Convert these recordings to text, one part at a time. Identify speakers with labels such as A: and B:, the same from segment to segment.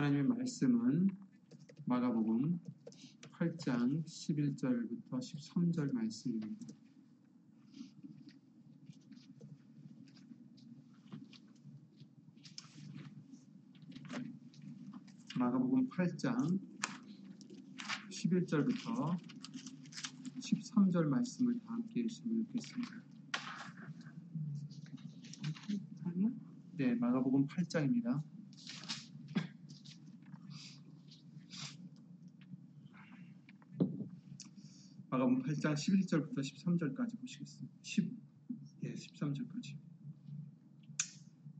A: 하나님의 말씀은 마가복음 8장 11절부터 13절 말씀입니다. 마가복음 8장 11절부터 13절 말씀을 다 함께 읽으시면 좋겠습니다. 네, 마가복음 8장입니다. 마가복음 8장 11절부터 13절까지 보시겠습니다. 10, 예, 13절까지.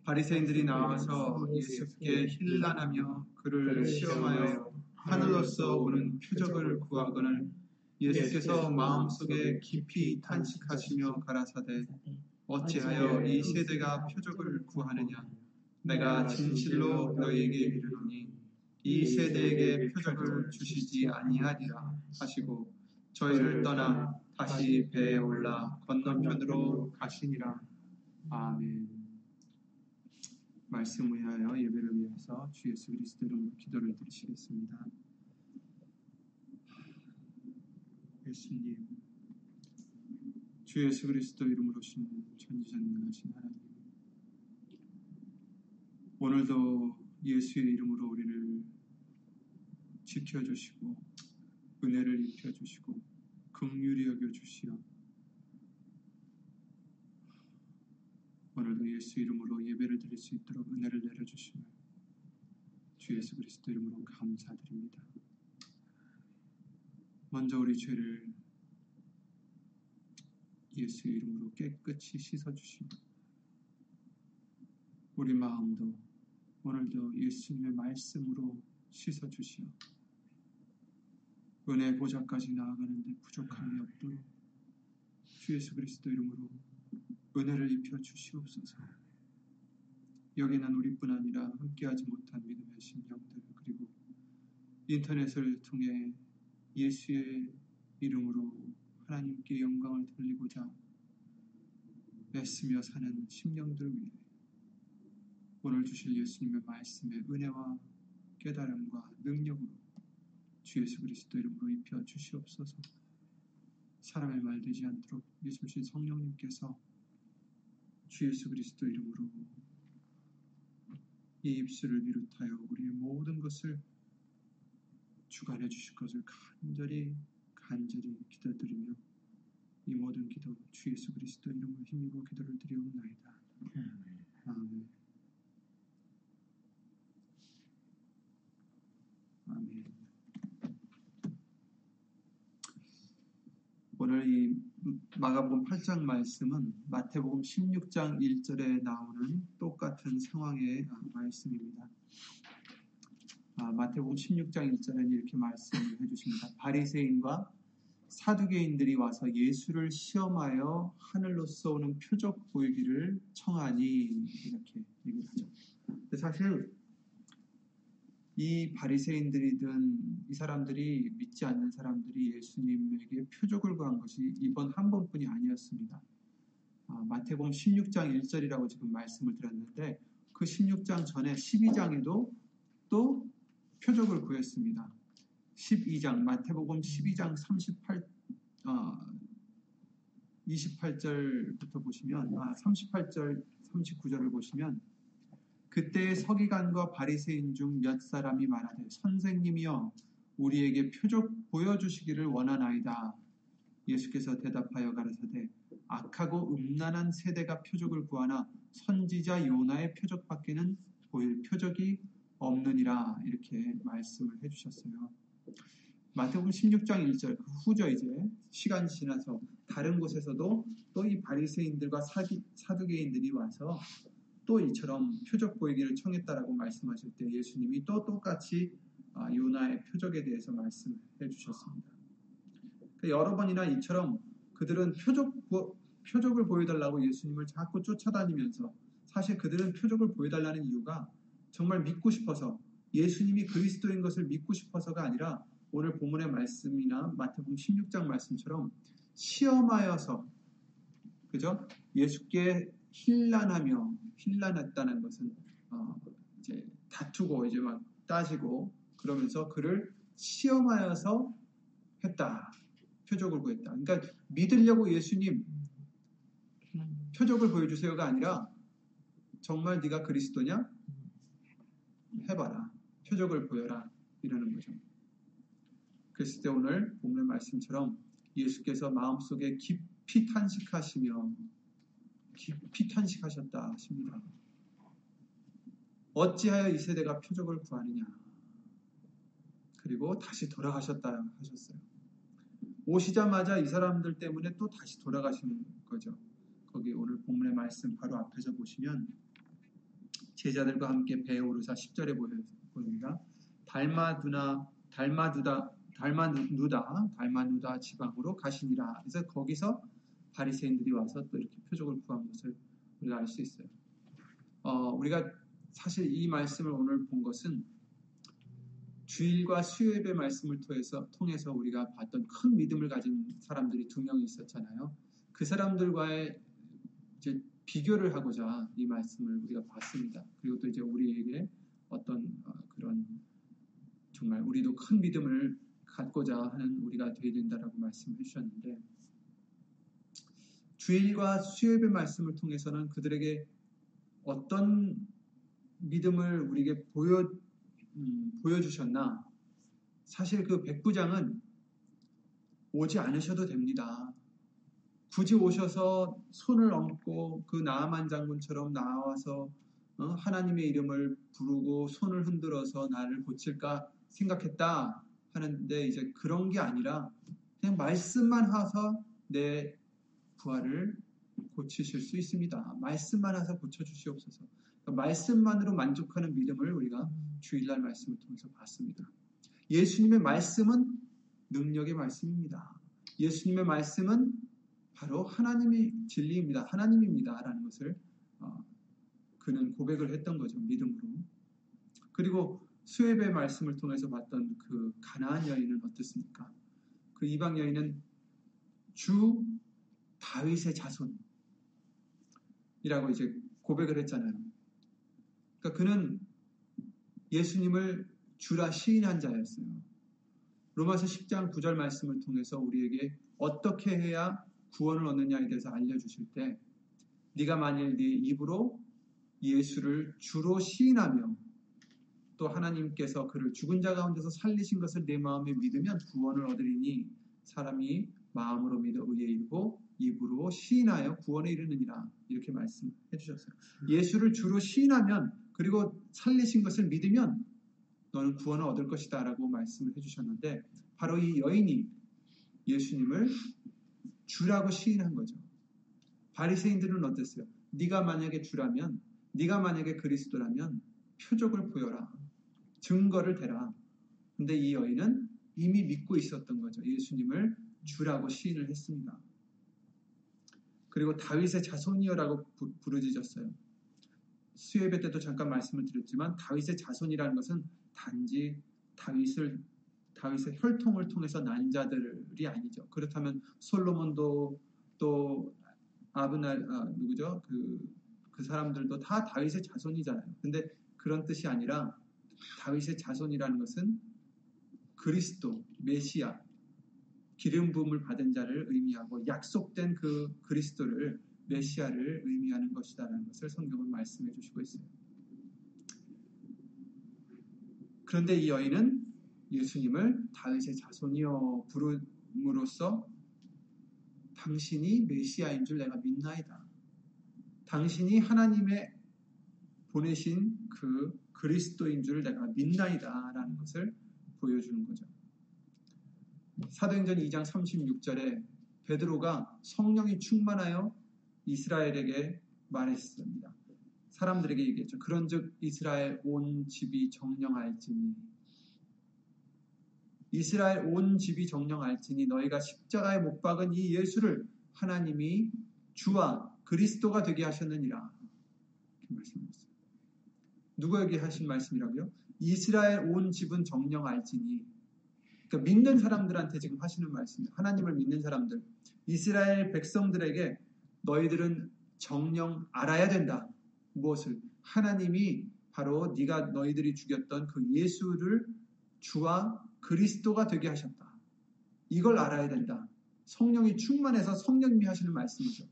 A: 바리새인들이 나와서 예수께 힐난하며 그를 시험하여 하늘로서 오는 표적을 구하거늘 예수께서 마음속에 깊이 탄식하시며 가라사대 어찌하여 이 세대가 표적을 구하느냐 내가 진실로 너희에게 이르노니 이 세대에게 표적을 주시지 아니하리라 하시고 저희를 떠나 다시 배에 올라 건너편으로 가시니라 아멘 말씀 위하여 예배를 위해서 주 예수 그리스도 이름으로 기도를 드리시겠습니다. 예수님, 주 예수 그리스도 이름으로 신 전지전능하신 하나님, 오늘도 예수의 이름으로 우리를 지켜주시고 은혜를 입혀 주시고 긍휼히 여겨 주시어 오늘도 예수 이름으로 예배를 드릴 수 있도록 은혜를 내려 주시며 주 예수 그리스도 이름으로 감사드립니다. 먼저 우리 죄를 예수의 이름으로 깨끗이 씻어 주시고 우리 마음도 오늘도 예수님의 말씀으로 씻어 주시어 은혜 보좌까지 나아가는데 부족함이 없도록 주 예수 그리스도 이름으로 은혜를 입혀 주시옵소서. 여기는 우리뿐 아니라 함께하지 못한 믿음의 심령들 그리고 인터넷을 통해 예수의 이름으로 하나님께 영광을 돌리고자 애쓰며 사는 심령들 위해 오늘 주실 예수님의 말씀의 은혜와 깨달음과 능력으로 주 예수 그리스도 이름으로 입혀 주시옵소서. 사람의 말 되지 않도록 예수 신 성령님께서 주 예수 그리스도 이름으로 이 입술을 비롯하여 우리의 모든 것을 주관해 주실 것을 간절히 간절히 기도드리며 이 모든 기도 주 예수 그리스도 이름으로 힘입어 기도를 드리옵나이다. 아멘. 아멘. 오늘 이 마가복음 8장 말씀은 마태복음 16장 1절에 나오는 똑같은 상황의 말씀입니다. 아, 마태복음 16장 1절에는 이렇게 말씀을 해주십니다. 바리새인과 사두개인들이 와서 예수를 시험하여 하늘로서 오는 표적 보이기를 청하니 이렇게 얘기를 하죠. 근데 사실 이 바리새인들이든 이 사람들이 믿지 않는 사람들이 예수님에게 표적을 구한 것이 이번 한 번뿐이 아니었습니다. 아, 마태복음 16장 1절이라고 지금 말씀을 드렸는데 그 16장 전에 12장에도 또 표적을 구했습니다. 12장 마태복음 12장 38 어, 28절부터 보시면 아, 38절 39절을 보시면 그때 서기관과 바리새인 중 몇 사람이 말하되 선생님이여 우리에게 표적 보여주시기를 원하나이다. 예수께서 대답하여 가라사대 악하고 음란한 세대가 표적을 구하나 선지자 요나의 표적밖에는 보일 표적이 없느니라 이렇게 말씀을 해주셨어요. 마태복음 16장 1절 그 후죠 이제 시간이 지나서 다른 곳에서도 또 이 바리새인들과 사두개인들이 와서 또 이처럼 표적 보이기를 청했다라고 말씀하실 때 예수님이 또 똑같이 아, 요나의 표적에 대해서 말씀해 주셨습니다. 그러니까 여러 번이나 이처럼 그들은 표적 표적을 보여달라고 예수님을 자꾸 쫓아다니면서 사실 그들은 표적을 보여달라는 이유가 정말 믿고 싶어서 예수님이 그리스도인 것을 믿고 싶어서가 아니라 오늘 본문의 말씀이나 마태복음 16장 말씀처럼 시험하여서 그죠? 예수께 힐난하며 힐난했다는 것은 어 이제 다투고 이제 막 따지고 그러면서 그를 시험하여서 했다. 표적을 구했다. 그러니까 믿으려고 예수님 표적을 보여주세요가 아니라 정말 네가 그리스도냐? 해봐라. 표적을 보여라. 이러는 거죠. 그랬을 때 오늘 본문 말씀처럼 예수께서 마음속에 깊이 탄식하시며 깊이 탄식하셨다 하십니다. 어찌하여 이 세대가 표적을 구하느냐. 그리고 다시 돌아가셨다 하셨어요. 오시자마자 이 사람들 때문에 또 다시 돌아가시는 거죠. 거기 오늘 본문의 말씀 바로 앞에서 보시면 제자들과 함께 배에 오르사 10절에 보입니다. 달마두나 달마두다 달마누다 달마누다 지방으로 가시니라. 그래서 거기서 바리새인들이 와서 또 이렇게 표적을 구한 것을 우리가 알 수 있어요. 어, 우리가 사실 이 말씀을 오늘 본 것은 주일과 수요일의 말씀을 통해서, 통해서 우리가 봤던 큰 믿음을 가진 사람들이 두 명이 있었잖아요. 그 사람들과의 이제 비교를 하고자 이 말씀을 우리가 봤습니다. 그리고 또 이제 우리에게 어떤 어, 그런 정말 우리도 큰 믿음을 갖고자 하는 우리가 되어야 된다라고 말씀해 주셨는데 주일과 수요일의 말씀을 통해서는 그들에게 어떤 믿음을 우리에게 보여 음, 보여주셨나? 사실 그 백부장은 오지 않으셔도 됩니다. 굳이 오셔서 손을 얹고 그 나아만 장군처럼 나와서 어? 하나님의 이름을 부르고 손을 흔들어서 나를 고칠까 생각했다 하는데 이제 그런 게 아니라 그냥 말씀만 하서 내 부활을 고치실 수 있습니다. 말씀만 하서 고쳐주시옵소서. 그러니까 말씀만으로 만족하는 믿음을 우리가 주일날 말씀을 통해서 봤습니다. 예수님의 말씀은 능력의 말씀입니다. 예수님의 말씀은 바로 하나님의 진리입니다. 하나님입니다. 라는 것을 어, 그는 고백을 했던 거죠. 믿음으로. 그리고 수협의 말씀을 통해서 봤던 그 가나안 여인은 어떻습니까? 그 이방 여인은 주 다윗의 자손이라고 이제 고백을 했잖아요. 그러니까 그는 예수님을 주라 시인한 자였어요. 로마서 10장 9절 말씀을 통해서 우리에게 어떻게 해야 구원을 얻느냐에 대해서 알려주실 때 네가 만일 네 입으로 예수를 주로 시인하며 또 하나님께서 그를 죽은 자 가운데서 살리신 것을 내 마음에 믿으면 구원을 얻으리니 사람이 마음으로 믿어 의에 이르고 입으로 시인하여 구원에 이르느니라 이렇게 말씀해 주셨어요. 예수를 주로 시인하면 그리고 살리신 것을 믿으면 너는 구원을 얻을 것이다 라고 말씀을 해주셨는데 바로 이 여인이 예수님을 주라고 시인한 거죠. 바리새인들은 어땠어요? 네가 만약에 주라면, 네가 만약에 그리스도라면 표적을 보여라, 증거를 대라. 근데 이 여인은 이미 믿고 있었던 거죠. 예수님을 주라고 시인을 했습니다. 그리고 다윗의 자손이여라고 부르짖었어요. 수요예배 때도 잠깐 말씀을 드렸지만 다윗의 자손이라는 것은 단지 다윗을 다윗의 혈통을 통해서 난 자들이 아니죠. 그렇다면 솔로몬도 또 아브날 아, 누구죠? 그, 그 사람들도 다 다윗의 자손이잖아요. 근데 그런 뜻이 아니라 다윗의 자손이라는 것은 그리스도 메시아 기름 부음을 받은 자를 의미하고 약속된 그 그리스도를 메시아를 의미하는 것이다라는 것을 성경은 말씀해 주시고 있어요. 그런데 이 여인은 예수님을 다윗의 자손이여 부름으로써 당신이 메시아인 줄 내가 믿나이다. 당신이 하나님의 보내신 그 그리스도인 줄 내가 믿나이다. 라는 것을 보여주는 거죠. 사도행전 2장 36절에 베드로가 성령이 충만하여 이스라엘에게 말했습니다. 사람들에게 얘기했죠. 그런즉 이스라엘 온 집이 정령할지니 이스라엘 온 집이 정령할지니 너희가 십자가에 못 박은 이 예수를 하나님이 주와 그리스도가 되게 하셨느니라. 이렇게 말씀하셨어요. 누구에게 하신 말씀이라고요? 이스라엘 온 집은 정령할지니 그러니까 믿는 사람들한테 지금 하시는 말씀이에요. 하나님을 믿는 사람들. 이스라엘 백성들에게 너희들은 정령 알아야 된다. 무엇을? 하나님이 바로 네가 너희들이 죽였던 그 예수를 주와 그리스도가 되게 하셨다. 이걸 알아야 된다. 성령이 충만해서 성령님이 하시는 말씀이죠.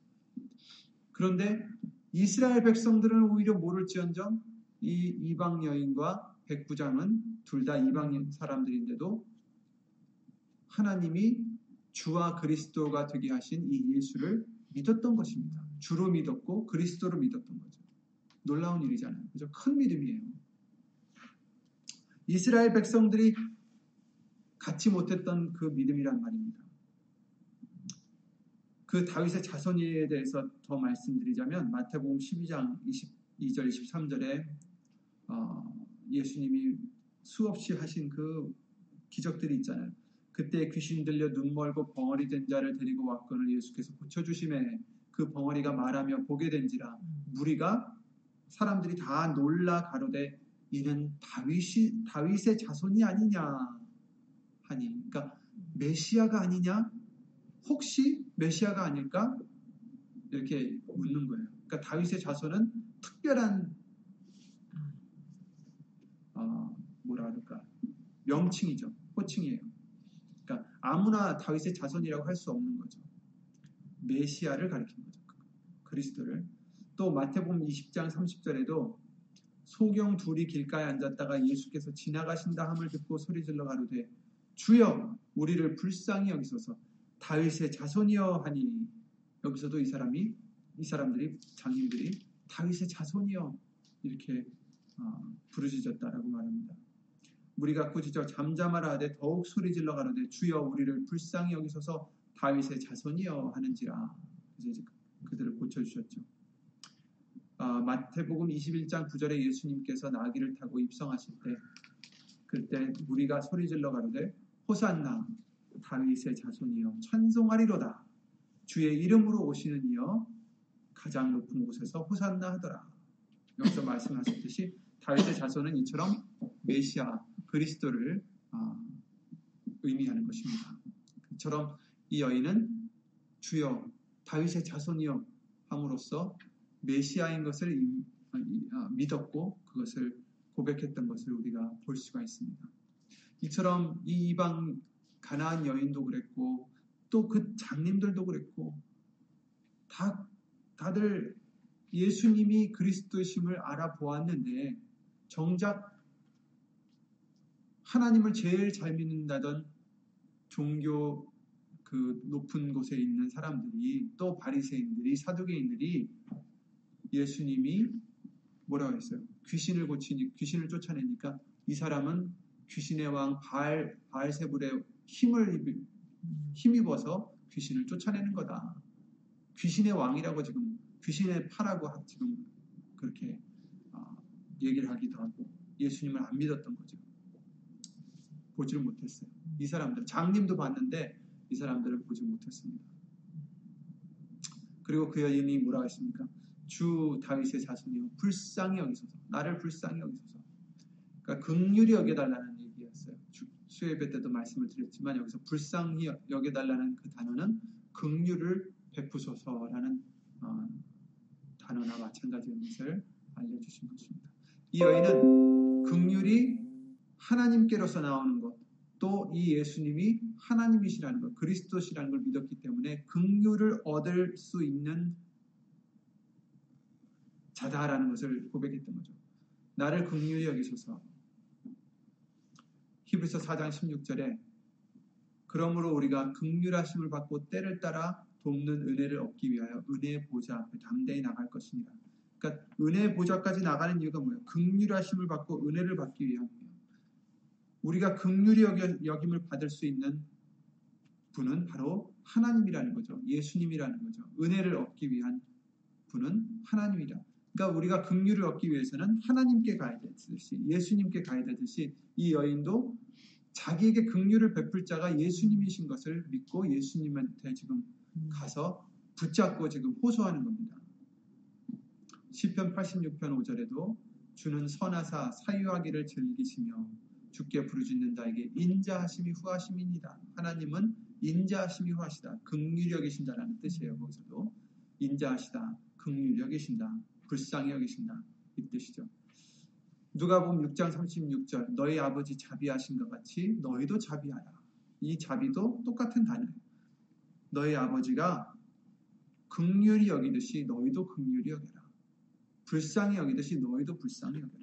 A: 그런데 이스라엘 백성들은 오히려 모를지언정 이 이방 여인과 백부장은 둘 다 이방 사람들인데도 하나님이 주와 그리스도가 되게 하신 이 예수를 믿었던 것입니다. 주로 믿었고 그리스도로 믿었던 거죠. 놀라운 일이잖아요. 그죠? 큰 믿음이에요. 이스라엘 백성들이 갖지 못했던 그 믿음이란 말입니다. 그 다윗의 자손에 대해서 더 말씀드리자면 마태복음 12장 22절 23절에 어, 예수님이 수없이 하신 그 기적들이 있잖아요. 그때 귀신 들려 눈 멀고 벙어리 된 자를 데리고 왔거늘 예수께서 고쳐주심에 그 벙어리가 말하며 보게 된지라 무리가 사람들이 다 놀라 가로되 이는 다윗이 다윗의 자손이 아니냐 하니. 그러니까 메시아가 아니냐? 혹시 메시아가 아닐까? 이렇게 묻는 거예요. 그러니까 다윗의 자손은 특별한 어, 뭐라 그럴까? 명칭이죠, 호칭이에요. 아무나 다윗의 자손이라고 할 수 없는 거죠. 메시아를 가리킨 거죠. 그리스도를. 또 마태복음 20장 30절에도 소경 둘이 길가에 앉았다가 예수께서 지나가신다 함을 듣고 소리질러 가로되 주여 우리를 불쌍히 여기소서 다윗의 자손이여 하니 여기서도 이 사람이 이 사람들이 장님들이 다윗의 자손이여 이렇게 어, 부르짖었다라고 말합니다. 우리가 꾸짖어 잠잠하라 하되 더욱 소리질러 가로되 주여 우리를 불쌍히 여기소서 다윗의 자손이여 하는지라. 이제 그들을 고쳐주셨죠. 아, 마태복음 21장 9절에 예수님께서 나귀를 타고 입성하실 때 그때 우리가 소리질러 가로되 호산나 다윗의 자손이여 찬송하리로다. 주의 이름으로 오시는 이여 가장 높은 곳에서 호산나 하더라. 여기서 말씀하셨듯이 다윗의 자손은 이처럼 메시아 그리스도를 어, 의미하는 것입니다. 이처럼 이 여인은 주여 다윗의 자손이여 함으로써 메시아인 것을 아, 믿었고 그것을 고백했던 것을 우리가 볼 수가 있습니다. 이처럼 이 이방 가나안 여인도 그랬고 또 그 장님들도 그랬고 다 다들 예수님이 그리스도심을 알아보았는데 정작 하나님을 제일 잘 믿는다던 종교 그 높은 곳에 있는 사람들이 또 바리새인들이 사두개인들이 예수님이 뭐라고 했어요? 귀신을 고치니 귀신을 쫓아내니까 이 사람은 귀신의 왕 바알 바알세불의 힘을 힘입어서 귀신을 쫓아내는 거다. 귀신의 왕이라고 지금 귀신의 파라고 지금 그렇게 어, 얘기를 하기도 하고 예수님을 안 믿었던 거죠. 보지를 못했어요. 이 사람들 장님도 봤는데 이 사람들을 보지 못했습니다. 그리고 그 여인이 뭐라고 했습니까? 주 다윗의 자손이요 불쌍히 여기소서 나를 불쌍히 여기소서 그러니까 극률이 여겨달라는 얘기였어요. 수예배 때도 말씀을 드렸지만 여기서 불쌍히 여겨달라는 그 단어는 극률을 베푸소서라는 어, 단어나 마찬가지인 것을 알려주신 것입니다. 이 여인은 극률이 하나님께로서 나오는 것, 또 이 예수님이 하나님이시라는 것, 그리스도시라는 걸 믿었기 때문에 극률을 얻을 수 있는 자다라는 것을 고백했던 거죠. 나를 극률히 여기소서. 히브리서 4장 16절에 그러므로 우리가 극률하심을 받고 때를 따라 돕는 은혜를 얻기 위하여 은혜의 보좌 앞에 담대히 나갈 것이니라. 그러니까 은혜의 보좌까지 나가는 이유가 뭐예요? 극률하심을 받고 은혜를 받기 위함이에요. 우리가 극률이 여김을 받을 수 있는 분은 바로 하나님이라는 거죠. 예수님이라는 거죠. 은혜를 얻기 위한 분은 하나님이다. 그러니까 우리가 긍휼을 얻기 위해서는 하나님께 가야 되듯이 예수님께 가야 되듯이 이 여인도 자기에게 긍휼을 베풀 자가 예수님이신 것을 믿고 예수님한테 지금 가서 붙잡고 지금 호소하는 겁니다. 시편 86편 5절에도 주는 선하사 사유하기를 즐기시며 주께 부르짖는 자에게 인자하심이 후하심입니다. 하나님은 인자하심이 후하시다. 긍휼히 여기신다라는 뜻이에요. 거기서도 인자하시다. 긍휼히 여기신다. 불쌍히 여기신다. 이 뜻이죠. 누가복음 6장 36절 너희 아버지 자비하신 것 같이 너희도 자비하라. 이 자비도 똑같은 단어예요. 너희 아버지가 극률이 여기듯이 너희도 극률이 여겨라. 불쌍히 여기듯이 너희도 불쌍히 여겨라.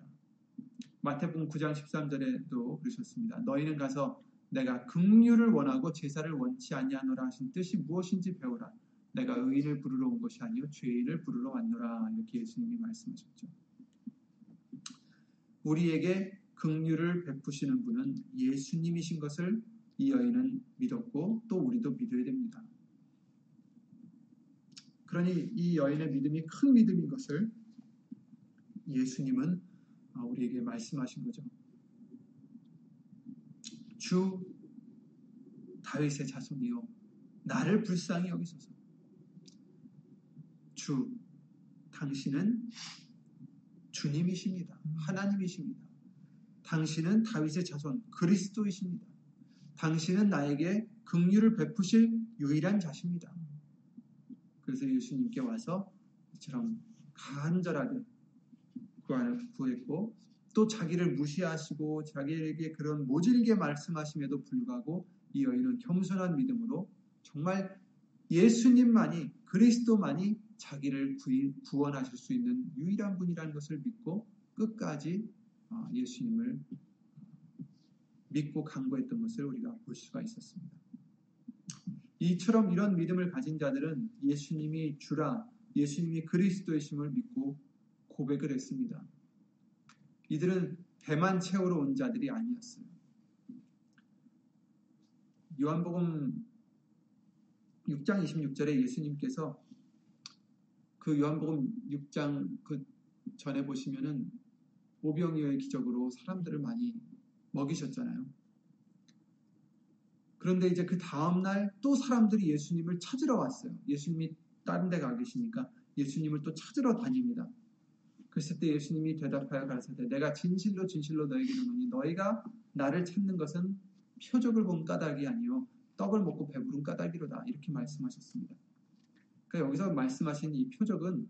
A: 마태복음 9장 13절에도 그러셨습니다. 너희는 가서 내가 극률을 원하고 제사를 원치 아니하노라 하신 뜻이 무엇인지 배우라. 내가 의인을 부르러 온 것이 아니요 죄인을 부르러 왔노라 이렇게 예수님이 말씀하셨죠. 우리에게 긍휼을 베푸시는 분은 예수님이신 것을 이 여인은 믿었고 또 우리도 믿어야 됩니다. 그러니 이 여인의 믿음이 큰 믿음인 것을 예수님은 우리에게 말씀하신 거죠. 주 다윗의 자손이요 나를 불쌍히 여기소서. 주 당신은 주님이십니다. 하나님이십니다. 당신은 다윗의 자손 그리스도이십니다. 당신은 나에게 긍휼을 베푸실 유일한 자십니다. 그래서 예수님께 와서 이처럼 간절하게 구했고 또 자기를 무시하시고 자기에게 그런 모질게 말씀하심에도 불구하고 이 여인은 겸손한 믿음으로 정말 예수님만이 그리스도만이 자기를 구원하실 수 있는 유일한 분이라는 것을 믿고 끝까지 어, 예수님을 믿고 간구했던 것을 우리가 볼 수가 있었습니다. 이처럼 이런 믿음을 가진 자들은 예수님이 주라, 예수님이 그리스도의심을 믿고 고백을 했습니다. 이들은 배만 채우러 온 자들이 아니었어요. 요한복음 6장 26절에 예수님께서 그 요한복음 6장 그 전에 보시면은 오병이어의 기적으로 사람들을 많이 먹이셨잖아요. 그런데 이제 그 다음날 또 사람들이 예수님을 찾으러 왔어요. 예수님이 다른 데 가 계시니까 예수님을 또 찾으러 다닙니다. 그랬을 때 예수님이 대답하여 가르치되 내가 진실로 진실로 너에게 이르노니 너희가 나를 찾는 것은 표적을 본 까닭이 아니요 떡을 먹고 배부른 까닭이로다 이렇게 말씀하셨습니다. 그러니까 여기서 말씀하신 이 표적은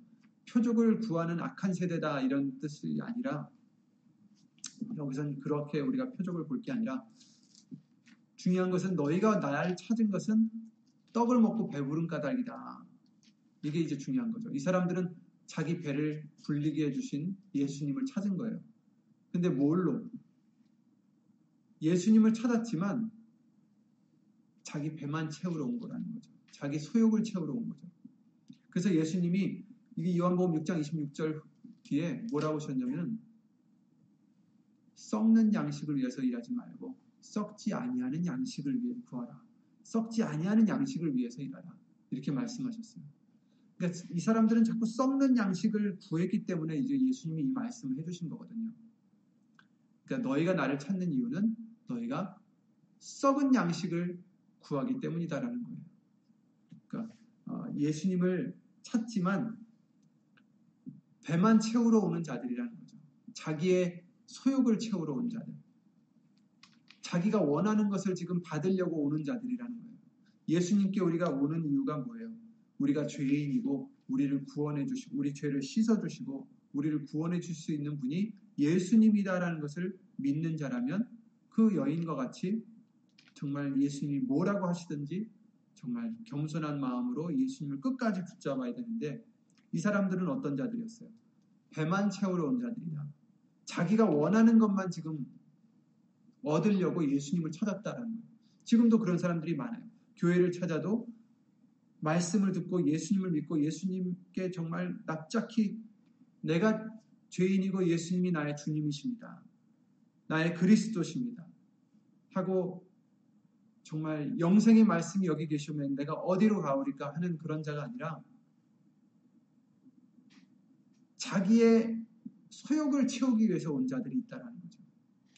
A: 표적을 구하는 악한 세대다 이런 뜻이 아니라 여기서는 그렇게 우리가 표적을 볼 게 아니라 중요한 것은 너희가 나를 찾은 것은 떡을 먹고 배부른 까닭이다. 이게 이제 중요한 거죠. 이 사람들은 자기 배를 불리게 해주신 예수님을 찾은 거예요. 근데 뭘로? 예수님을 찾았지만 자기 배만 채우러 온 거라는 거죠. 자기 소욕을 채우러 온 거죠. 그래서 예수님이 이게 요한복음 6장 26절 뒤에 뭐라고 하셨냐면 썩는 양식을 위해서 일하지 말고 썩지 아니하는 양식을 위해 구하라. 썩지 아니하는 양식을 위해서 일하라. 이렇게 말씀하셨어요. 그러니까 이 사람들은 자꾸 썩는 양식을 구했기 때문에 이제 예수님이 이 말씀을 해주신 거거든요. 그러니까 너희가 나를 찾는 이유는 너희가 썩은 양식을 구하기 때문이다라는 거예요. 그러니까 어, 예수님을 찾지만 배만 채우러 오는 자들이라는 거죠. 자기의 소욕을 채우러 온 자들. 자기가 원하는 것을 지금 받으려고 오는 자들이라는 거예요. 예수님께 우리가 오는 이유가 뭐예요? 우리가 죄인이고 우리를 구원해 주시고 우리 죄를 씻어 주시고 우리를 구원해 줄 수 있는 분이 예수님이다라는 것을 믿는 자라면 그 여인과 같이 정말 예수님이 뭐라고 하시든지 정말 겸손한 마음으로 예수님을 끝까지 붙잡아야 되는데 이 사람들은 어떤 자들이었어요? 배만 채우러 온 자들이다. 자기가 원하는 것만 지금 얻으려고 예수님을 찾았다라는 거예요. 지금도 그런 사람들이 많아요. 교회를 찾아도 말씀을 듣고 예수님을 믿고 예수님께 정말 납작히 내가 죄인이고 예수님이 나의 주님이십니다. 나의 그리스도십니다. 하고 정말 영생의 말씀이 여기 계시면 내가 어디로 가오리까 하는 그런 자가 아니라 자기의 소욕을 채우기 위해서 온 자들이 있다라는 거죠.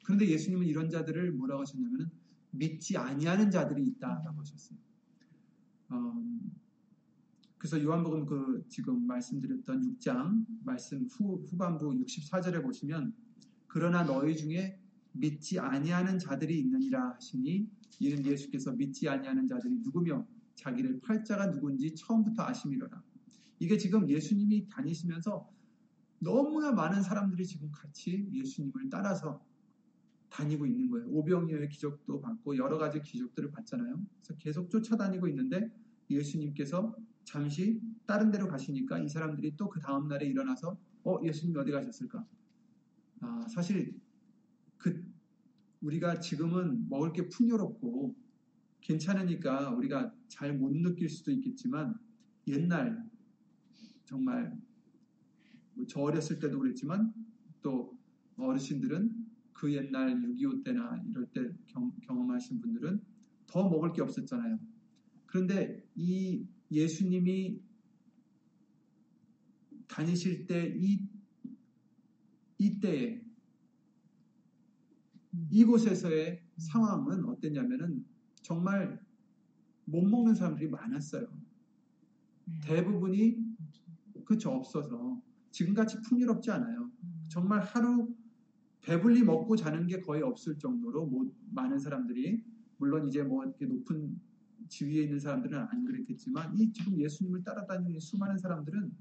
A: 그런데 예수님은 이런 자들을 뭐라고 하셨냐면 믿지 아니하는 자들이 있다라고 하셨어요. 어, 그래서 요한복음 그 지금 말씀드렸던 6장 말씀 후, 후반부 64절에 보시면 그러나 너희 중에 믿지 아니하는 자들이 있느니라 하시니 이는 예수께서 믿지 아니하는 자들이 누구며 자기를 팔자가 누군지 처음부터 아심이로라. 이게 지금 예수님이 다니시면서 너무나 많은 사람들이 지금 같이 예수님을 따라서 다니고 있는 거예요. 오병이어의 기적도 받고 여러 가지 기적들을 받잖아요. 그래서 계속 쫓아다니고 있는데 예수님께서 잠시 다른 데로 가시니까 이 사람들이 또 그 다음 날에 일어나서 어 예수님 어디 가셨을까? 아 사실 그 우리가 지금은 먹을 게 풍요롭고 괜찮으니까 우리가 잘 못 느낄 수도 있겠지만 옛날 정말 뭐 저 어렸을 때도 그랬지만 또 어르신들은 그 옛날 6.25 때나 이럴 때 경, 경험하신 분들은 더 먹을 게 없었잖아요. 그런데 이 예수님이 다니실 때 이 이때에 이곳에서의 상황은 어땠냐면은 정말 못 먹는 사람들이 많았어요. 대부분이 그쵸 없어서 지금같이 풍요롭지 않아요. 정말 하루 배불리 먹고 자는 게 거의 없을 정도로 뭐 많은 사람들이 물론 이제 뭐 이렇게 높은 지위에 있는 사람들은 안 그랬겠지만 이 지금 예수님을 따라다니는 수많은 사람들은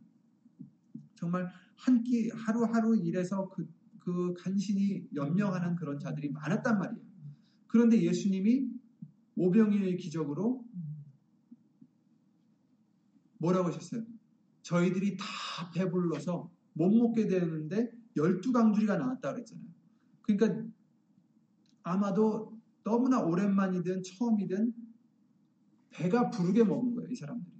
A: 정말 한 끼 하루하루 일해서 그, 그 간신히 연명하는 그런 자들이 많았단 말이에요. 그런데 예수님이 오병이의 기적으로 뭐라고 하셨어요? 저희들이 다 배불러서 못 먹게 되는데 열두 강주리가 나왔다 그랬잖아요. 그러니까 아마도 너무나 오랜만이든 처음이든 배가 부르게 먹은 거예요, 이 사람들이.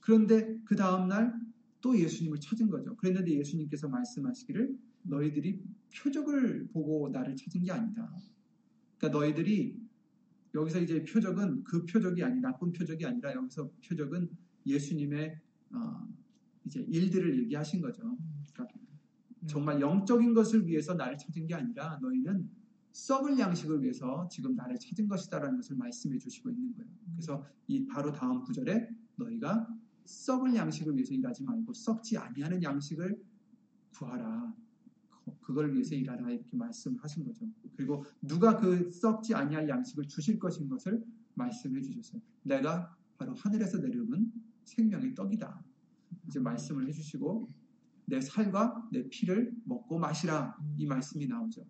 A: 그런데 그 다음날 또 예수님을 찾은 거죠. 그랬는데 예수님께서 말씀하시기를 너희들이 표적을 보고 나를 찾은 게 아니다. 그러니까 너희들이 여기서 이제 표적은 그 표적이 아니 나쁜 표적이 아니라 여기서 표적은 예수님의 어, 이제 일들을 얘기하신 거죠. 그러니까 정말 영적인 것을 위해서 나를 찾은 게 아니라 너희는 썩을 양식을 위해서 지금 나를 찾은 것이다라는 것을 말씀해 주시고 있는 거예요. 그래서 이 바로 다음 구절에 너희가 썩을 양식을 위해서 일하지 말고 썩지 아니하는 양식을 구하라. 그걸 위해서 일하라 이렇게 말씀하신 거죠. 그리고 누가 그 썩지 아니할 양식을 주실 것인 것을 말씀해 주셨어요. 내가 바로 하늘에서 내려오는 생명의 떡이다. 이제 말씀을 해주시고 내 살과 내 피를 먹고 마시라 이 말씀이 나오죠.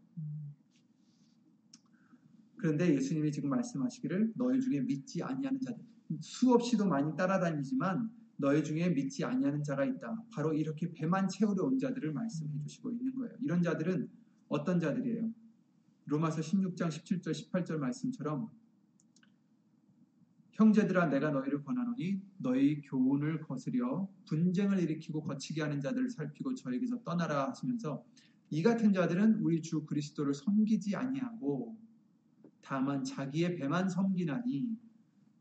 A: 그런데 예수님이 지금 말씀하시기를 너희 중에 믿지 아니하는 자들 수없이도 많이 따라다니지만 너희 중에 믿지 아니하는 자가 있다. 바로 이렇게 배만 채우려 온 자들을 말씀해 주시고 있는 거예요. 이런 자들은 어떤 자들이에요? 로마서 16장 17절 18절 말씀처럼 형제들아 내가 너희를 권하노니 너희 교훈을 거스려 분쟁을 일으키고 거치게 하는 자들을 살피고 저에게서 떠나라 하시면서 이 같은 자들은 우리 주 그리스도를 섬기지 아니하고 다만 자기의 배만 섬기나니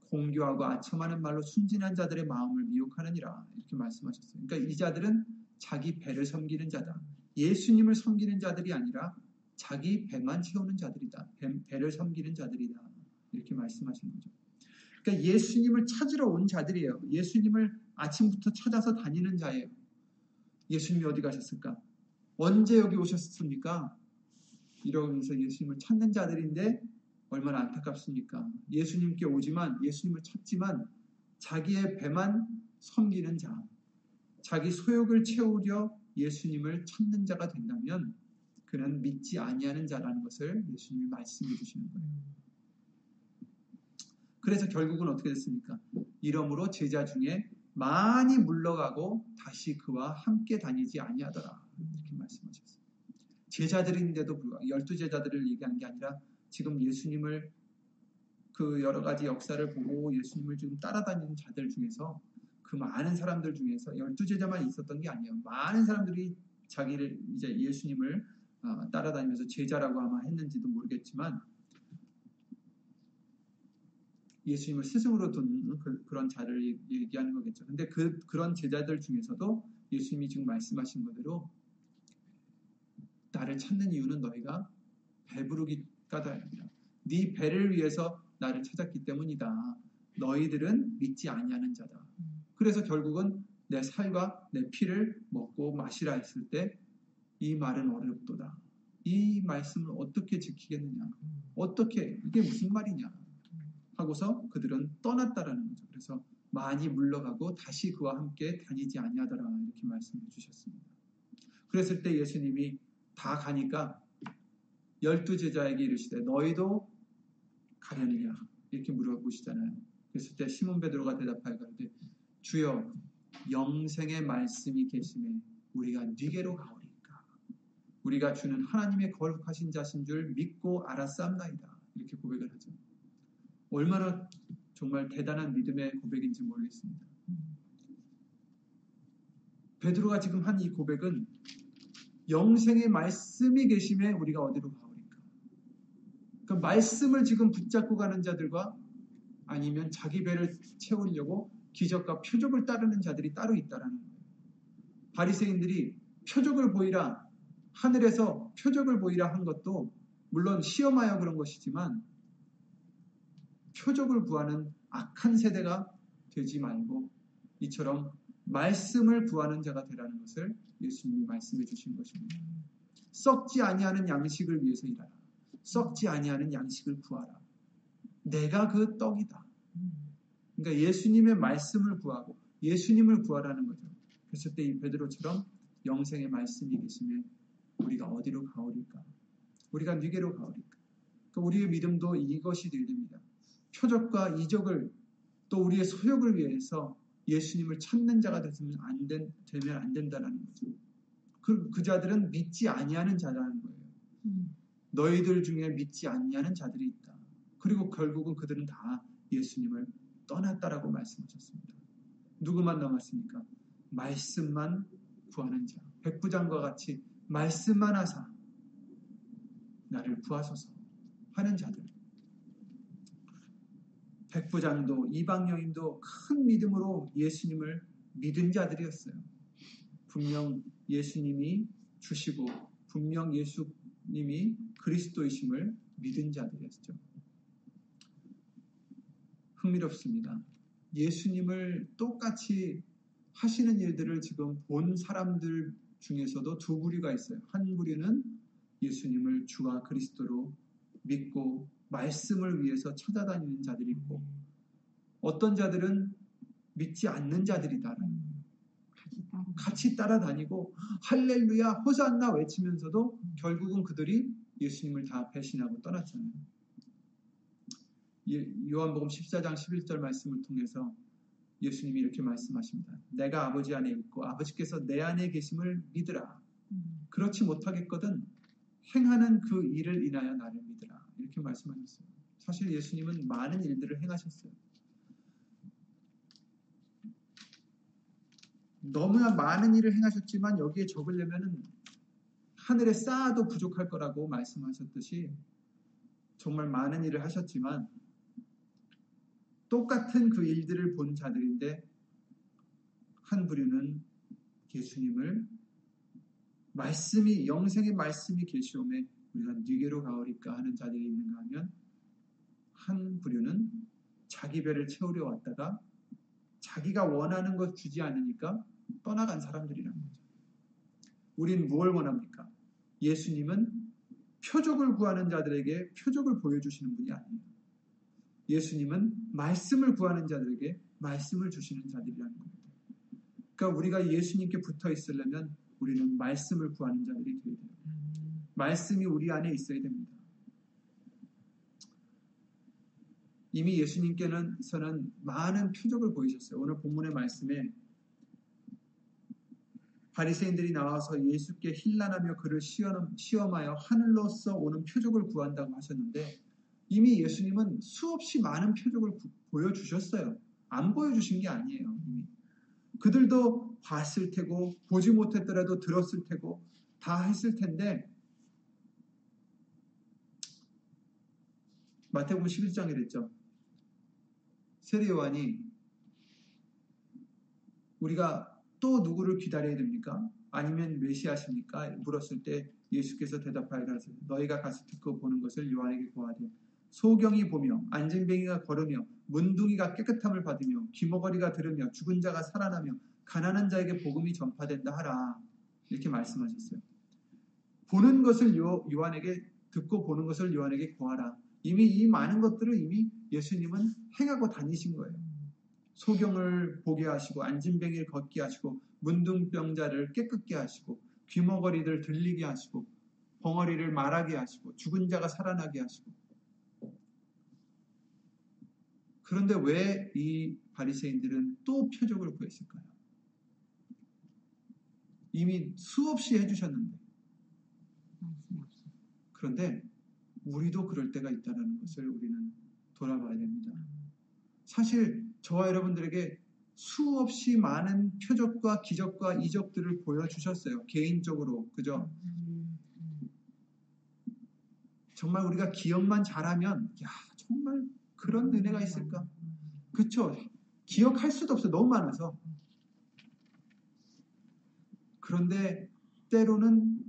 A: 공교하고 아첨하는 말로 순진한 자들의 마음을 미혹하느니라 이렇게 말씀하셨어요. 그러니까 이 자들은 자기 배를 섬기는 자다. 예수님을 섬기는 자들이 아니라 자기 배만 채우는 자들이다. 배, 를 섬기는 자들이다. 이렇게 말씀하신 거죠. 그러니까 예수님을 찾으러 온 자들이에요. 예수님을 아침부터 찾아서 다니는 자예요. 예수님이 어디 가셨을까? 언제 여기 오셨습니까? 이러면서 예수님을 찾는 자들인데 얼마나 안타깝습니까? 예수님께 오지만 예수님을 찾지만 자기의 배만 섬기는 자, 자기 소욕을 채우려 예수님을 찾는 자가 된다면 그는 믿지 아니하는 자라는 것을 예수님이 말씀해 주시는 거예요. 그래서 결국은 어떻게 됐습니까? 이러므로 제자 중에 많이 물러가고 다시 그와 함께 다니지 아니하더라. 이렇게 말씀하셨어요. 제자들인데도 불구하고 열두 제자들을 얘기한 게 아니라 지금 예수님을 그 여러 가지 역사를 보고 예수님을 지금 따라다니는 자들 중에서 그 많은 사람들 중에서 열두 제자만 있었던 게 아니에요. 많은 사람들이 자기를 이제 예수님을 어, 따라다니면서 제자라고 아마 했는지도 모르겠지만 예수님을 스승으로 둔 그, 런 자를 얘기하는 거겠죠. 근데 그, 그런 제자들 중에서도 예수님이 지금 말씀하신 거대로 나를 찾는 이유는 너희가 배부르기까지 아니라 네 배를 위해서 나를 찾았기 때문이다. 너희들은 믿지 아니하는 자다. 그래서 결국은 내 살과 내 피를 먹고 마시라 했을 때 이 말은 어렵도다. 이 말씀을 어떻게 지키겠느냐? 어떻게 이게 무슨 말이냐? 하고서 그들은 떠났다라는 거죠. 그래서 많이 물러가고 다시 그와 함께 다니지 아니하더라 이렇게 말씀해 주셨습니다. 그랬을 때 예수님이 다 가니까 열두 제자에게 이르시되 너희도 가려느냐 이렇게 물어보시잖아요. 그랬을 때 시몬 베드로가 대답하여 가로되 주여 영생의 말씀이 계심에 우리가 네게로 가오리까 우리가 주는 하나님의 거룩하신 자신 줄 믿고 알았사옵나이다 이렇게 고백을 하죠. 얼마나 정말 대단한 믿음의 고백인지 모르겠습니다. 베드로가 지금 한 이 고백은 영생의 말씀이 계심에 우리가 어디로 가오리까? 그 말씀을 지금 붙잡고 가는 자들과 아니면 자기 배를 채우려고 기적과 표적을 따르는 자들이 따로 있다라는 거예요. 바리새인들이 표적을 보이라 하늘에서 표적을 보이라 한 것도 물론 시험하여 그런 것이지만 표적을 구하는 악한 세대가 되지 말고 이처럼 말씀을 구하는 자가 되라는 것을 예수님이 말씀해 주신 것입니다. 썩지 아니하는 양식을 위해서 일하라. 썩지 아니하는 양식을 구하라. 내가 그 떡이다. 그러니까 예수님의 말씀을 구하고 예수님을 구하라는 거죠. 그랬을 때 이 베드로처럼 영생의 말씀이 계시면 우리가 어디로 가오리까? 우리가 누게로 가오리까? 그러니까 우리의 믿음도 이것이 되야 됩니다. 표적과 이적을 또 우리의 소욕을 위해서 예수님을 찾는 자가 되면 안, 된, 되면 안 된다는 거죠. 그, 그 자들은 믿지 아니하는 자라는 거예요. 음. 너희들 중에 믿지 아니하는 자들이 있다. 그리고 결국은 그들은 다 예수님을 떠났다라고 말씀하셨습니다. 누구만 남았습니까? 말씀만 구하는 자. 백부장과 같이 말씀만 하사 나를 구하소서 하는 자들. 백부장도 이방 여인도 큰 믿음으로 예수님을 믿은 자들이었어요. 분명 예수님이 주시고 분명 예수님이 그리스도이심을 믿은 자들이었죠. 흥미롭습니다. 예수님을 똑같이 하시는 일들을 지금 본 사람들 중에서도 두 부류가 있어요. 한 부류는 예수님을 주와 그리스도로 믿고 말씀을 위해서 찾아다니는 자들이 있고 어떤 자들은 믿지 않는 자들이다. 같이 따라다니고 할렐루야 호산나 외치면서도 결국은 그들이 예수님을 다 배신하고 떠났잖아요. 요한복음 14장 11절 말씀을 통해서 예수님이 이렇게 말씀하십니다. 내가 아버지 안에 있고 아버지께서 내 안에 계심을 믿으라. 그렇지 못하겠거든 행하는 그 일을 인하여 나를 믿으라. 이렇게 말씀하셨어요. 사실 예수님은 많은 일들을 행하셨어요. 너무나 많은 일을 행하셨지만 여기에 적으려면 하늘에 쌓아도 부족할 거라고 말씀하셨듯이 정말 많은 일을 하셨지만 똑같은 그 일들을 본 자들인데 한 부류는 예수님을 말씀이 영생의 말씀이 계시오매 우리가 네게로 가오리까 하는 자들이 있는가 하면 한 부류는 자기 배를 채우려 왔다가 자기가 원하는 것 주지 않으니까 떠나간 사람들이라는 거죠. 우린 무엇을 원합니까? 예수님은 표적을 구하는 자들에게 표적을 보여주시는 분이 아니에요. 예수님은 말씀을 구하는 자들에게 말씀을 주시는 자들이라는 겁니다. 그러니까 우리가 예수님께 붙어 있으려면 우리는 말씀을 구하는 자들이 되어야 돼요. 말씀이 우리 안에 있어야 됩니다. 이미 예수님께서는 많은 표적을 보이셨어요. 오늘 본문의 말씀에 바리새인들이 나와서 예수께 힐난하며 그를 시험하여 하늘로서 오는 표적을 구한다고 하셨는데 이미 예수님은 수없이 많은 표적을 보여주셨어요. 안 보여주신 게 아니에요. 이미. 그들도 봤을 테고 보지 못했더라도 들었을 테고 다 했을 텐데 마태복음 11장에 됐죠. 세례 요한이 우리가 또 누구를 기다려야 됩니까? 아니면 메시아십니까? 물었을 때 예수께서 대답하여 가서 너희가 가서 듣고 보는 것을 요한에게 고하되 소경이 보며 안진뱅이가 걸으며 문둥이가 깨끗함을 받으며 귀머거리가 들으며 죽은 자가 살아나며 가난한 자에게 복음이 전파된다 하라 이렇게 말씀하셨어요. 보는 것을 요, 요한에게 듣고 보는 것을 요한에게 구하라. 이미 이 많은 것들을 이미 예수님은 행하고 다니신 거예요. 소경을 보게 하시고 안진뱅이를 걷게 하시고 문둥병자를 깨끗게 하시고 귀머거리들 들리게 하시고 벙어리를 말하게 하시고 죽은 자가 살아나게 하시고 그런데 왜 이 바리새인들은 또 표적을 구했을까요? 이미 수없이 해주셨는데. 그런데 우리도 그럴 때가 있다는 것을 우리는 돌아봐야 됩니다. 사실 저와 여러분들에게 수없이 많은 표적과 기적과 이적들을 보여주셨어요. 개인적으로 그죠? 정말 우리가 기억만 잘하면 야 정말 그런 은혜가 있을까? 그쵸? 기억할 수도 없어 너무 많아서 그런데 때로는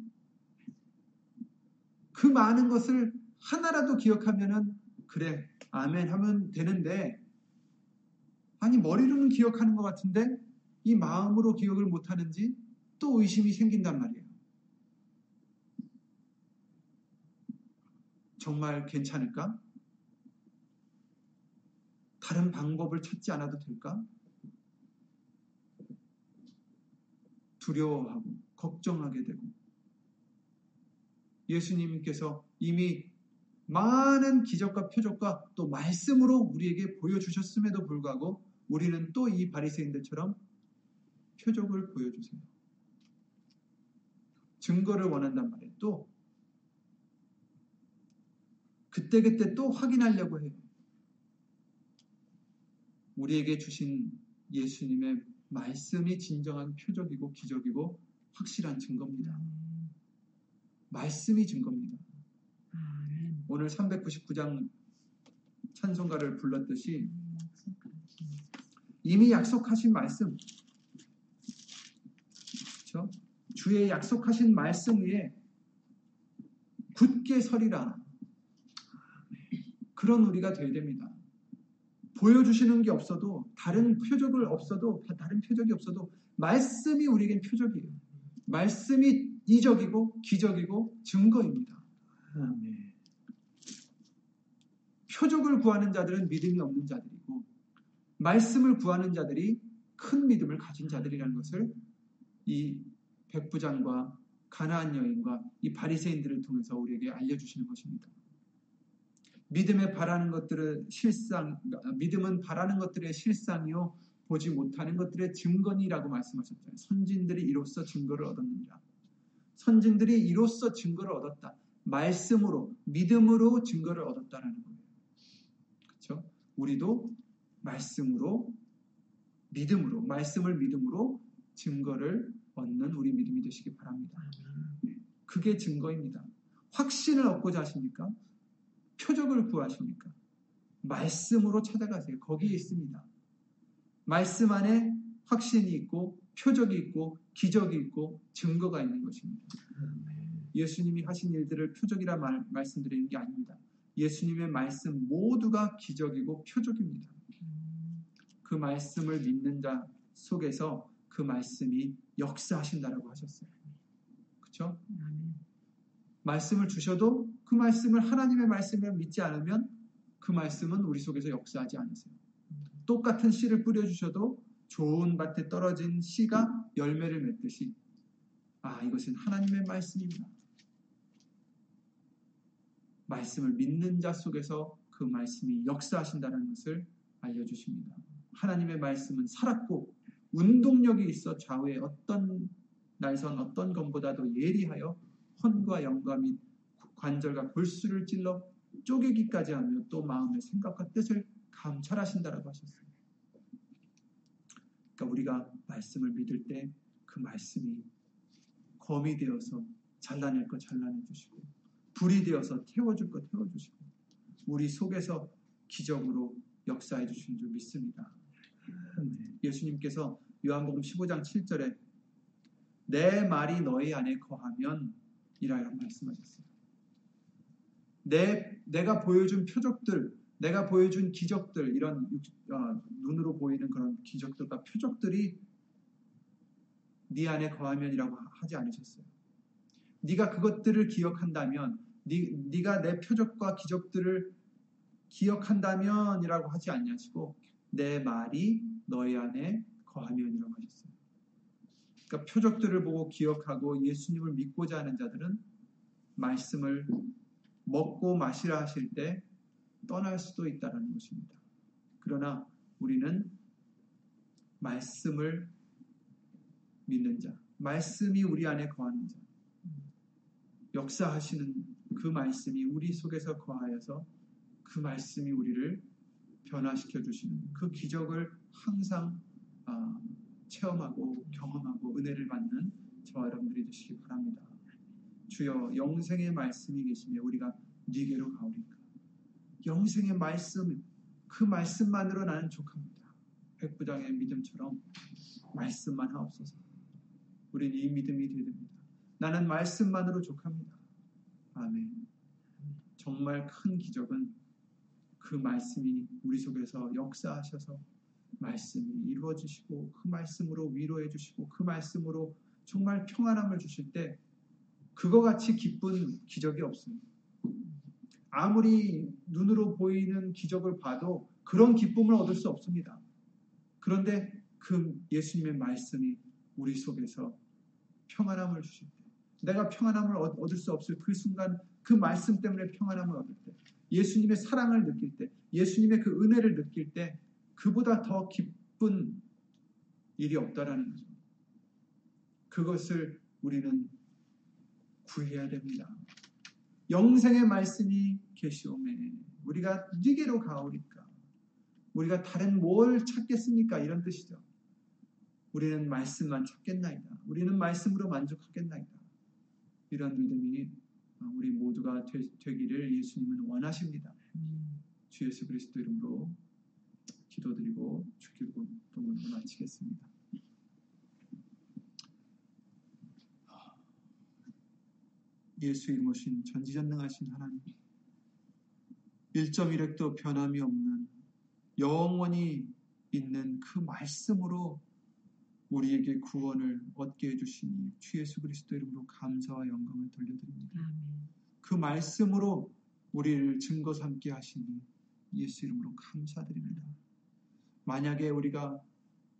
A: 그 많은 것을 하나라도 기억하면은 그래 아멘 하면 되는데 아니 머리로는 기억하는 것 같은데 이 마음으로 기억을 못하는지 또 의심이 생긴단 말이에요. 정말 괜찮을까? 다른 방법을 찾지 않아도 될까? 두려워하고 걱정하게 되고 예수님께서 이미 많은 기적과 표적과 또 말씀으로 우리에게 보여주셨음에도 불구하고 우리는 또 이 바리새인들처럼 표적을 보여주세요. 증거를 원한단 말이에요. 또 그때그때 또 확인하려고 해요. 우리에게 주신 예수님의 말씀이 진정한 표적이고 기적이고 확실한 증거입니다. 말씀이 증거입니다. 오늘 399장 찬송가를 불렀듯이 이미 약속하신 말씀, 그렇죠? 주의 약속하신 말씀 위에 굳게 서리라. 그런 우리가 되어야 됩니다. 보여주시는 게 없어도 다른 표적을 없어도 다른 표적이 없어도 말씀이 우리에겐 표적이에요. 말씀이 이적이고 기적이고 증거입니다.
B: 아멘.
A: 표적을 구하는 자들은 믿음이 없는 자들이고 말씀을 구하는 자들이 큰 믿음을 가진 자들이라는 것을 이 백부장과 가나안 여인과 이 바리새인들을 통해서 우리에게 알려주시는 것입니다. 믿음에 바라는 것들은 실상, 믿음은 바라는 것들의 실상이요 보지 못하는 것들의 증거니라고 말씀하셨잖아요. 선진들이 이로써 증거를 얻었느니라. 선진들이 이로써 증거를 얻었다. 말씀으로, 믿음으로 증거를 얻었다라는 거예요. 우리도 말씀으로, 믿음으로, 말씀을 믿음으로 증거를 얻는 우리 믿음이 되시기 바랍니다. 그게 증거입니다. 확신을 얻고자 하십니까? 표적을 구하십니까? 말씀으로 찾아가세요. 거기에 있습니다. 말씀 안에 확신이 있고 표적이 있고 기적이 있고 증거가 있는 것입니다. 예수님이 하신 일들을 표적이라 말, 말씀드리는 게 아닙니다. 예수님의 말씀 모두가 기적이고 표적입니다. 그 말씀을 믿는 자 속에서 그 말씀이 역사하신다라고 하셨어요. 그렇죠? 말씀을 주셔도 그 말씀을 하나님의 말씀을 믿지 않으면 그 말씀은 우리 속에서 역사하지 않으세요. 똑같은 씨를 뿌려 주셔도 좋은 밭에 떨어진 씨가 열매를 맺듯이 아 이것은 하나님의 말씀입니다. 말씀을 믿는 자 속에서 그 말씀이 역사하신다는 것을 알려주십니다. 하나님의 말씀은 살았고 운동력이 있어 좌우의 어떤 날선 어떤 것보다도 예리하여 혼과 영과 및 관절과 골수를 찔러 쪼개기까지 하며 또 마음의 생각과 뜻을 감찰하신다라고 하셨어요. 그러니까 우리가 말씀을 믿을 때 그 말씀이 검이 되어서 잘라낼 거 잘라내 주시고 불이 되어서 태워줄 거 태워주시고 우리 속에서 기적으로 역사해 주신 줄 믿습니다. 예수님께서 요한복음 15장 7절에 내 말이 너희 안에 거하면 이라고 말씀하셨어요. 내, 내가 보여준 표적들, 내가 보여준 기적들, 이런 어, 눈으로 보이는 그런 기적들과 표적들이 네 안에 거하면이라고 하지 않으셨어요. 네가 그것들을 기억한다면, 네, 네가 내 표적과 기적들을 기억한다면이라고 하지 않냐시고 내 말이 너희 안에 거하면이라고 하셨어요. 그러니까 표적들을 보고 기억하고 예수님을 믿고자 하는 자들은 말씀을 먹고 마시라 하실 때 떠날 수도 있다는 것입니다. 그러나 우리는 말씀을 믿는 자, 말씀이 우리 안에 거하는 자, 역사하시는 그 말씀이 우리 속에서 거하여서 그 말씀이 우리를 변화시켜 주시는 그 기적을 항상 아, 체험하고 경험하고 은혜를 받는 저와 여러분들이 되시기 바랍니다. 주여 영생의 말씀이 계시며 우리가 네게로 가오리까. 영생의 말씀 그 말씀만으로 나는 족합니다. 백부장의 믿음처럼 말씀만 하옵소서. 우리는 이 믿음이 되야 됩니다. 나는 말씀만으로 족합니다. 아멘. 정말 큰 기적은 그 말씀이 우리 속에서 역사하셔서 말씀이 이루어지시고 그 말씀으로 위로해 주시고 그 말씀으로 정말 평안함을 주실 때 그거 같이 기쁜 기적이 없습니다. 아무리 눈으로 보이는 기적을 봐도 그런 기쁨을 얻을 수 없습니다. 그런데 그 예수님의 말씀이 우리 속에서 평안함을 때, 내가 평안함을 얻을 수 없을 그 순간 그 말씀 때문에 평안함을 얻을 때, 예수님의 사랑을 느낄 때, 예수님의 그 은혜를 느낄 때, 그보다 더 기쁜 일이 없다라는 거죠. 그것을 우리는 구해야 됩니다. 영생의 말씀이 계시오매 우리가 네게로 가오리까 우리가 다른 뭘 찾겠습니까? 이런 뜻이죠. 우리는 말씀만 찾겠나이다. 우리는 말씀으로 만족하겠나이다. 이런 믿음이 우리 모두가 되, 기를 예수님은 원하십니다. 주 예수 그리스도 이름으로 기도드리고 주기도 동문을 마치겠습니다. 예수 이름 오신 전지전능하신 하나님 1.1핵도 변함이 없는 영원히 있는 그 말씀으로 우리에게 구원을 얻게 해주시니 주 예수 그리스도 이름으로 감사와 영광을 돌려드립니다. 아멘. 그 말씀으로 우리를 증거 삼게 하시니 예수 이름으로 감사드립니다. 만약에 우리가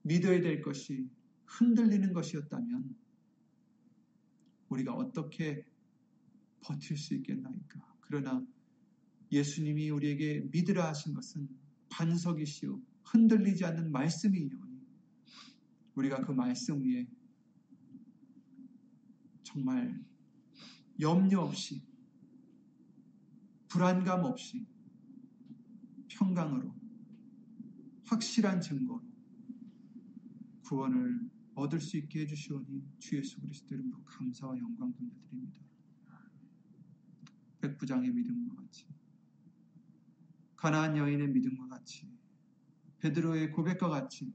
A: 믿어야 될 것이 흔들리는 것이었다면 우리가 어떻게 버틸 수 있겠나이까? 그러나 예수님이 우리에게 믿으라 하신 것은 반석이시오 흔들리지 않는 말씀이오니 우리가 그 말씀 위에 정말 염려 없이 불안감 없이 평강으로 확실한 증거로 구원을 얻을 수 있게 해주시오니 주 예수 그리스도 이름으로 감사와 영광 돌려드립니다. 백부장의 믿음과 같이 가나안 여인의 믿음과 같이 베드로의 고백과 같이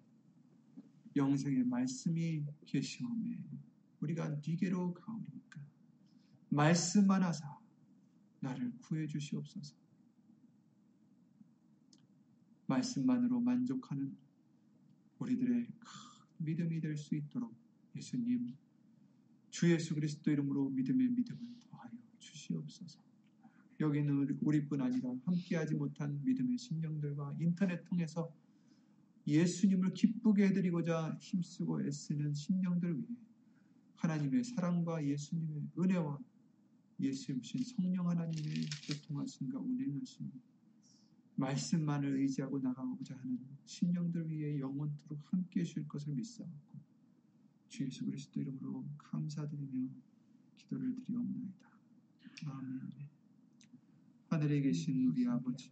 A: 영생의 말씀이 계시오매. 우리가 네게로 가오리까. 말씀만 하사 나를 구해 주시옵소서. 말씀만으로 만족하는 우리들의 큰 믿음이 될 수 있도록 예수님 주 예수 그리스도 이름으로 믿음의 믿음을 더하여 주시옵소서. 여기는 우리뿐 아니라 함께하지 못한 믿음의 심령들과 인터넷 통해서 예수님을 기쁘게 해드리고자 힘쓰고 애쓰는 심령들 위해 하나님의 사랑과 예수님의 은혜와 예수님 신 성령 하나님의 교통하심과 운행하심 말씀만을 의지하고 나가고자 하는 심령들 위해 영원토록 함께해 주실 것을 믿사옵고 주 예수 그리스도 이름으로 감사드리며 기도를 드리옵나이다. 아멘. 하늘에 계신 우리 아버지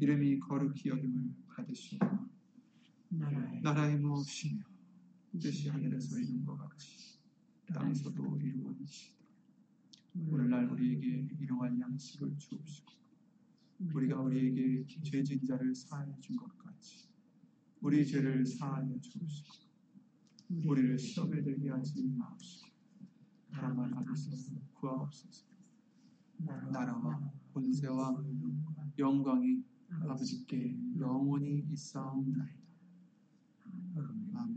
A: 이름이 거룩히 여김을 받으시고 나라의 무엇이며 뜻이 하늘에서 이룬 것 같이 땅에서도 이루어지시다. 오늘날 우리에게 일용할 양식을 주옵시고 우리가 우리에게 죄진 자를 사하여 준 것 같이 우리 죄를 사하여 주옵시고 우리를 시험에 들게 하지 마옵시고 다만 하옵소서. 구하옵소서. 나라와 권세와 영광이 아버지께 영원히 있사옵나이다. 아멘.